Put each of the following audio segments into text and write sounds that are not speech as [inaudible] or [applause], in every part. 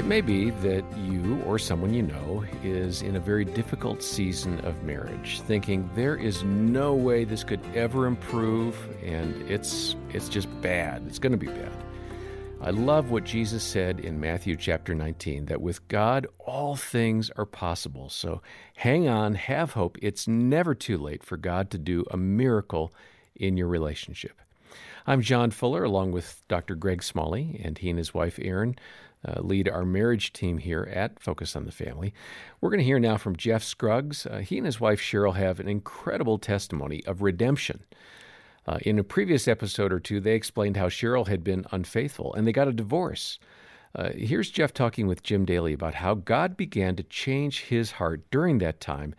It may be that you or someone you know is in a very difficult season of marriage, thinking there is no way this could ever improve and it's it's just bad. It's going to be bad. I love what Jesus said in Matthew chapter 19 that with God all things are possible. So hang on, have hope. It's never too late for God to do a miracle in your relationship. I'm John Fuller along with Dr. Greg Smalley, and he and his wife Erin uh, lead our marriage team here at Focus on the Family. We're going to hear now from Jeff Scruggs. Uh, he and his wife Cheryl have an incredible testimony of redemption. Uh, in a previous episode or two, they explained how Cheryl had been unfaithful and they got a divorce. Uh, here's Jeff talking with Jim Daly about how God began to change his heart during that time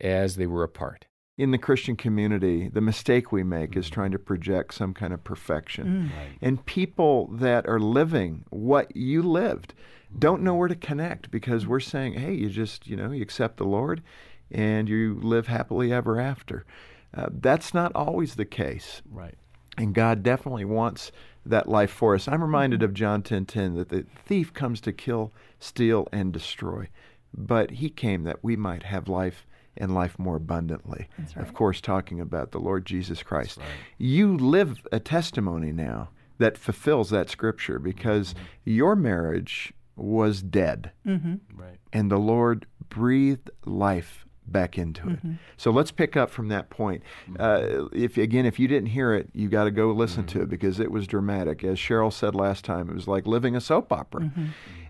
as they were apart in the Christian community, the mistake we make is mm. trying to project some kind of perfection. Mm. Right. And people that are living what you lived don't know where to connect because we're saying, hey, you just, you know, you accept the Lord and you live happily ever after. Uh, that's not always the case. Right. And God definitely wants that life for us. I'm reminded of John 10:10 10, 10, that the thief comes to kill, steal and destroy, but he came that we might have life and life more abundantly. Right. Of course, talking about the Lord Jesus Christ. Right. You live a testimony now that fulfills that scripture because mm-hmm. your marriage was dead. Mm-hmm. Right. And the Lord breathed life back into it. Mm-hmm. So let's pick up from that point. Mm-hmm. Uh, if again, if you didn't hear it, you got to go listen mm-hmm. to it because it was dramatic. As Cheryl said last time, it was like living a soap opera. Mm-hmm.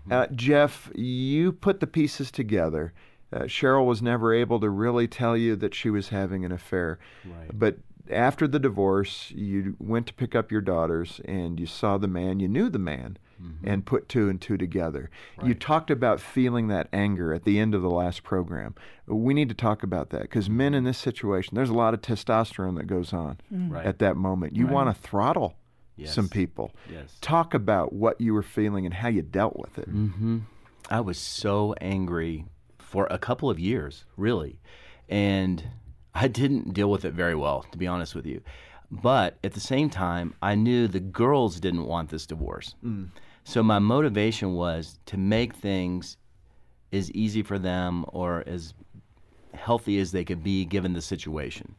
Uh, Jeff, you put the pieces together uh, Cheryl was never able to really tell you that she was having an affair. Right. But after the divorce, you went to pick up your daughters and you saw the man, you knew the man, mm-hmm. and put two and two together. Right. You talked about feeling that anger at the end of the last program. We need to talk about that because men in this situation, there's a lot of testosterone that goes on mm-hmm. right. at that moment. You right. want to throttle yes. some people. Yes. Talk about what you were feeling and how you dealt with it. Mm-hmm. I was so angry for a couple of years, really. And I didn't deal with it very well, to be honest with you. But at the same time, I knew the girls didn't want this divorce. Mm. So my motivation was to make things as easy for them or as healthy as they could be given the situation.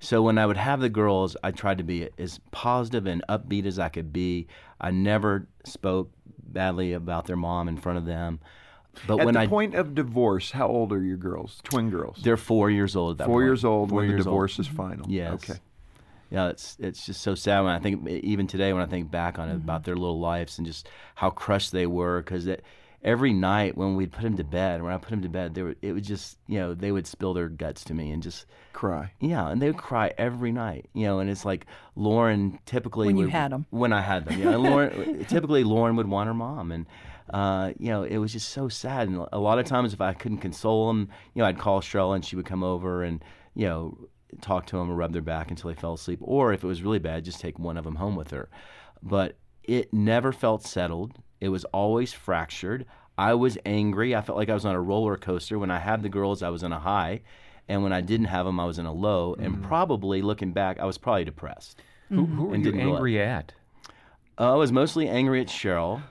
So when I would have the girls, I tried to be as positive and upbeat as I could be. I never spoke badly about their mom in front of them. But at when the I, point of divorce, how old are your girls? Twin girls. They're four years old. four point. years old four when years the divorce old. is final. Yes. Okay. Yeah, it's it's just so sad when I think even today when I think back on it mm-hmm. about their little lives and just how crushed they were because every night when we'd put them to bed, when I put them to bed, they were, it would just you know they would spill their guts to me and just cry. Yeah, and they would cry every night. You know, and it's like Lauren typically when would, you had them. When I had them, yeah. Lauren typically Lauren would want her mom and uh, you know, it was just so sad. And a lot of times, if I couldn't console them, you know, I'd call Cheryl and she would come over and, you know, talk to them or rub their back until they fell asleep. Or if it was really bad, just take one of them home with her. But it never felt settled. It was always fractured. I was angry. I felt like I was on a roller coaster. When I had the girls, I was on a high. And when I didn't have them, I was in a low. Mm-hmm. And probably looking back, I was probably depressed. Mm-hmm. Who, who were you angry at? Uh, I was mostly angry at Cheryl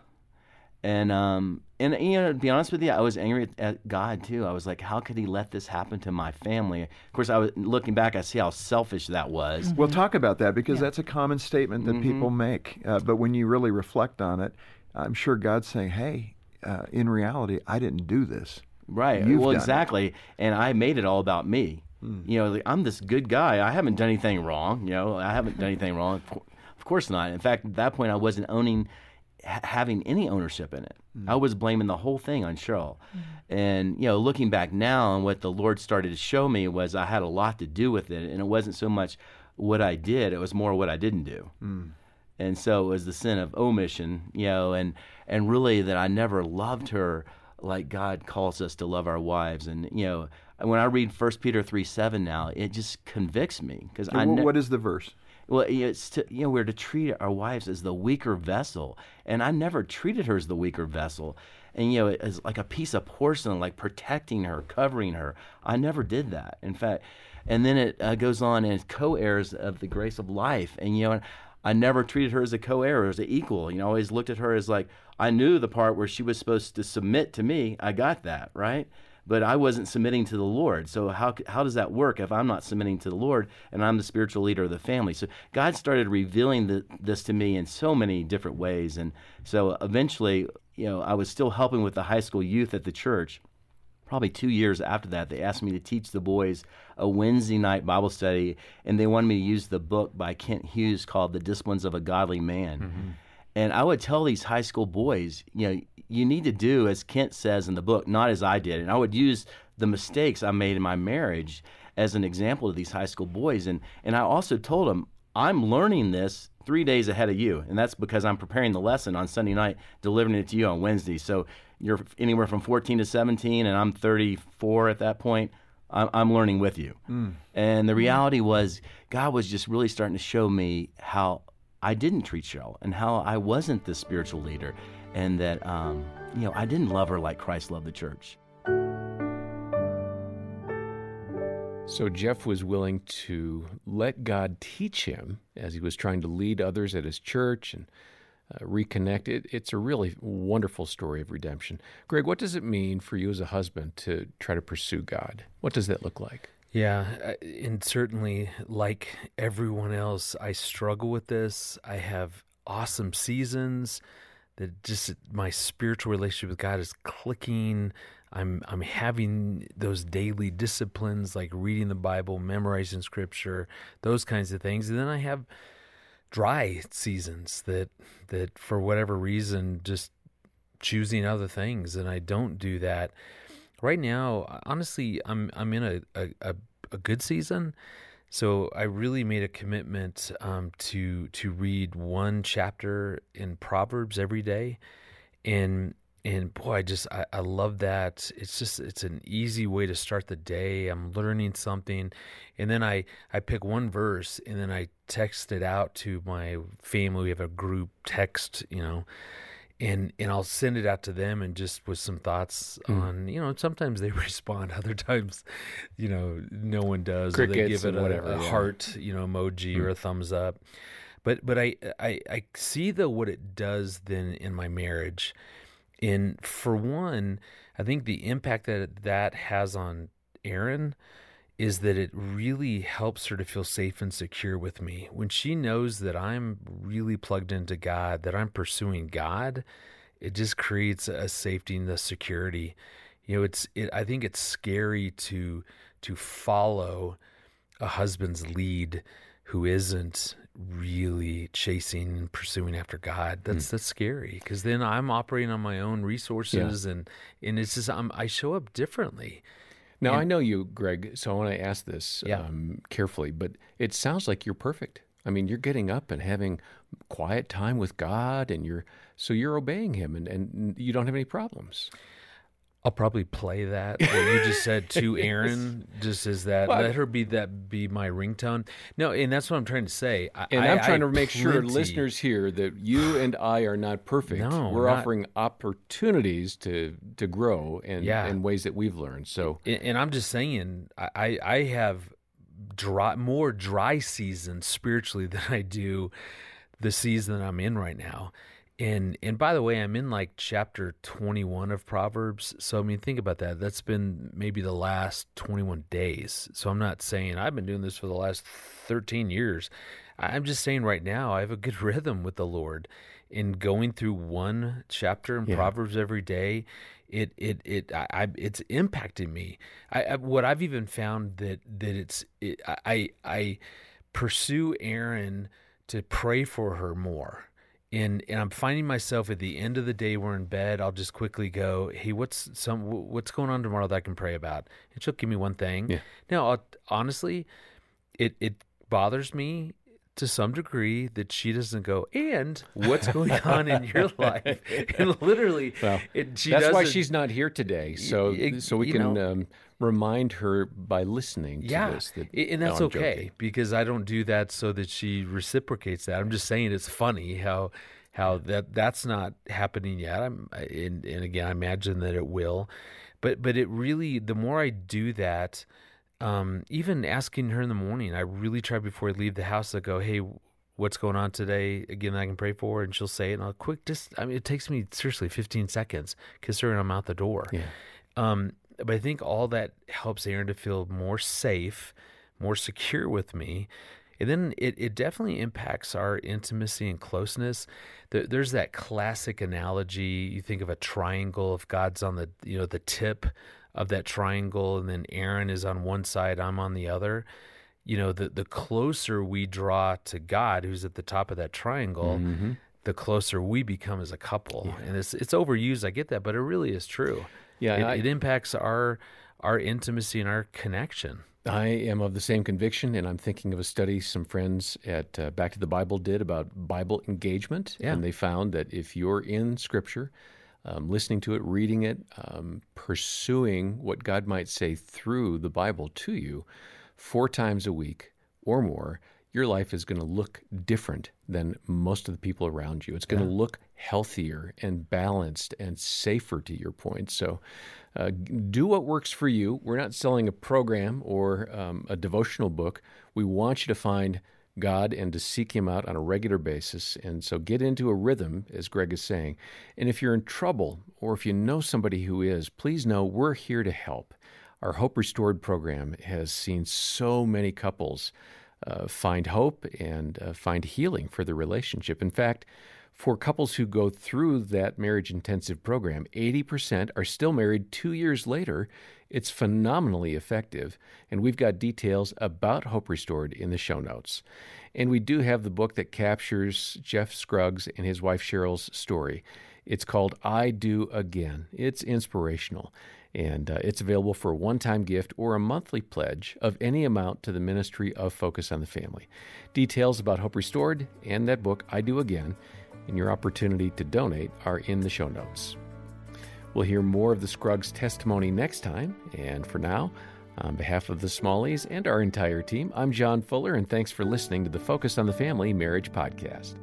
and um, and you know, to be honest with you, I was angry at, at, God too. I was like, how could He let this happen to my family? Of course, I was looking back, I see how selfish that was. Mm-hmm. We'll talk about that because yeah. that's a common statement that mm-hmm. people make. Uh, but when you really reflect on it, I'm sure God's saying, "Hey, uh, in reality, I didn't do this." Right. You've well, exactly. It. And I made it all about me. Mm. You know, like, I'm this good guy. I haven't done anything wrong. You know, I haven't done anything wrong. Of course not. In fact, at that point, I wasn't owning ha- having any ownership in it. Mm. I was blaming the whole thing on Cheryl. Mm. And, you know, looking back now and what the Lord started to show me was I had a lot to do with it. And it wasn't so much what I did, it was more what I didn't do. Mm. And so it was the sin of omission, you know, and, and really that I never loved her like God calls us to love our wives. And, you know, when I read 1 Peter 3 7 now, it just convicts me. because I ne- What is the verse? Well, it's to, you know we're to treat our wives as the weaker vessel, and I never treated her as the weaker vessel, and you know as like a piece of porcelain, like protecting her, covering her. I never did that. In fact, and then it uh, goes on and co-heirs of the grace of life, and you know I never treated her as a co-heir or as an equal. You know, I always looked at her as like I knew the part where she was supposed to submit to me. I got that right, but I wasn't submitting to the Lord. So how how does that work if I'm not submitting to the Lord and I'm the spiritual leader of the family? So God started revealing the, this to me in so many different ways, and so eventually, you know, I was still helping with the high school youth at the church probably two years after that, they asked me to teach the boys a Wednesday night Bible study, and they wanted me to use the book by Kent Hughes called The Disciplines of a Godly Man. Mm-hmm. And I would tell these high school boys, you know, you need to do as Kent says in the book, not as I did. And I would use the mistakes I made in my marriage as an example to these high school boys. And, and I also told them, I'm learning this three days ahead of you. And that's because I'm preparing the lesson on Sunday night, delivering it to you on Wednesday. So you're anywhere from 14 to 17, and I'm 34 at that point. I'm, I'm learning with you. Mm. And the reality was, God was just really starting to show me how I didn't treat Cheryl and how I wasn't the spiritual leader, and that um, you know I didn't love her like Christ loved the church. So Jeff was willing to let God teach him as he was trying to lead others at his church and uh, reconnect. It, it's a really wonderful story of redemption. Greg, what does it mean for you as a husband to try to pursue God? What does that look like? Yeah, uh, and certainly, like everyone else, I struggle with this. I have awesome seasons that just my spiritual relationship with God is clicking. I'm I'm having those daily disciplines like reading the Bible, memorizing scripture, those kinds of things. And then I have dry seasons that that for whatever reason just choosing other things and I don't do that. Right now, honestly, I'm I'm in a a, a good season. So I really made a commitment um, to to read one chapter in Proverbs every day, and and boy, I just I, I love that. It's just it's an easy way to start the day. I'm learning something, and then I I pick one verse and then I text it out to my family. We have a group text, you know, and and I'll send it out to them and just with some thoughts mm. on you know sometimes they [laughs] respond other times you know no one does Crickets or they give it a, whatever, a yeah. heart you know emoji mm. or a thumbs up but but I, I I see though what it does then in my marriage and for one, I think the impact that that has on Erin is that it really helps her to feel safe and secure with me. When she knows that I'm really plugged into God, that I'm pursuing God, it just creates a safety and the security. You know, it's it I think it's scary to to follow a husband's lead who isn't really chasing and pursuing after God. That's mm. that's scary because then I'm operating on my own resources yeah. and and it's just I'm, i show up differently. Now and, I know you, Greg, so I want to ask this yeah. um, carefully, but it sounds like you're perfect. I mean, you're getting up and having quiet time with God, and you're so you're obeying Him, and, and you don't have any problems. I'll probably play that what you just said [laughs] to Erin. Just as that, well, let her be that be my ringtone. No, and that's what I'm trying to say. I, and I, am trying I to make plenty. sure listeners hear that you and I are not perfect. No, we're not, offering opportunities to to grow in yeah. in ways that we've learned. So, and, and I'm just saying, I I have dry more dry seasons spiritually [laughs] than I do the season I'm in right now. And and by the way, I'm in like chapter 21 of Proverbs. So I mean, think about that. That's been maybe the last 21 days. So I'm not saying I've been doing this for the last 13 years. I'm just saying right now I have a good [laughs] rhythm with the Lord in going through one chapter in yeah. Proverbs every day. It it it I, I it's impacting me. I, I, what I've even found that that it's it, I I pursue Erin to pray for her more and and I'm finding myself at the end of the day we're in bed I'll just quickly go hey what's some what's going on tomorrow that I can pray about and she'll give me one thing yeah. now I'll, honestly it it bothers me to some degree that she doesn't go and what's going [laughs] on in your life? And literally well, it, that's why she's not here today so it, so we can know, um, remind her by listening to yeah, this that, and that's no, okay joking. because I don't do that so that she reciprocates that. I'm just saying it's funny how how that that's not happening yet. I'm and, and again I imagine that it will. But but it really the more I do that um, even asking her in the morning, I really try before I leave the house to go, hey, what's going on today again I can pray for, and she'll say it. And I'll quick, just I mean, it takes me seriously 15 seconds, kiss her, and I'm out the door. Yeah. Um, but I think all that helps Erin to feel more safe, more secure with me. And then it, it definitely impacts our intimacy and closeness. There, there's that classic analogy. You think of a triangle. If God's on the you know the tip of that triangle, and then Erin is on one side, I'm on the other. You know, the the closer we draw to God, who's at the top of that triangle, Mm-hmm. the closer we become as a couple. And it's it's overused. I get that, but it really is true. Yeah, it, I- it impacts our our intimacy and our connection. I am of the same conviction, and I'm thinking of a study some friends at uh, Back to the Bible did about Bible engagement. Yeah. And they found that if you're in Scripture, um, listening to it, reading it, um, pursuing what God might say through the Bible to you four times a week or more, your life is going to look different than most of the people around you. It's going to look healthier and balanced and safer, to your point. So, uh, do what works for you. We're not selling a program or um, a devotional book. We want you to find God and to seek Him out on a regular basis. And so get into a rhythm, as Greg is saying. And if you're in trouble or if you know somebody who is, please know we're here to help. Our Hope Restored program has seen so many couples uh, find hope and uh, find healing for their relationship. In fact, for couples who go through that marriage intensive program, 80% are still married two years later. It's phenomenally effective. And we've got details about Hope Restored in the show notes. And we do have the book that captures Jeff Scruggs and his wife Cheryl's story. It's called I Do Again. It's inspirational. And uh, it's available for a one time gift or a monthly pledge of any amount to the Ministry of Focus on the Family. Details about Hope Restored and that book, I Do Again, and your opportunity to donate are in the show notes. We'll hear more of the Scruggs testimony next time. And for now, on behalf of the Smalleys and our entire team, I'm John Fuller, and thanks for listening to the Focus on the Family Marriage Podcast.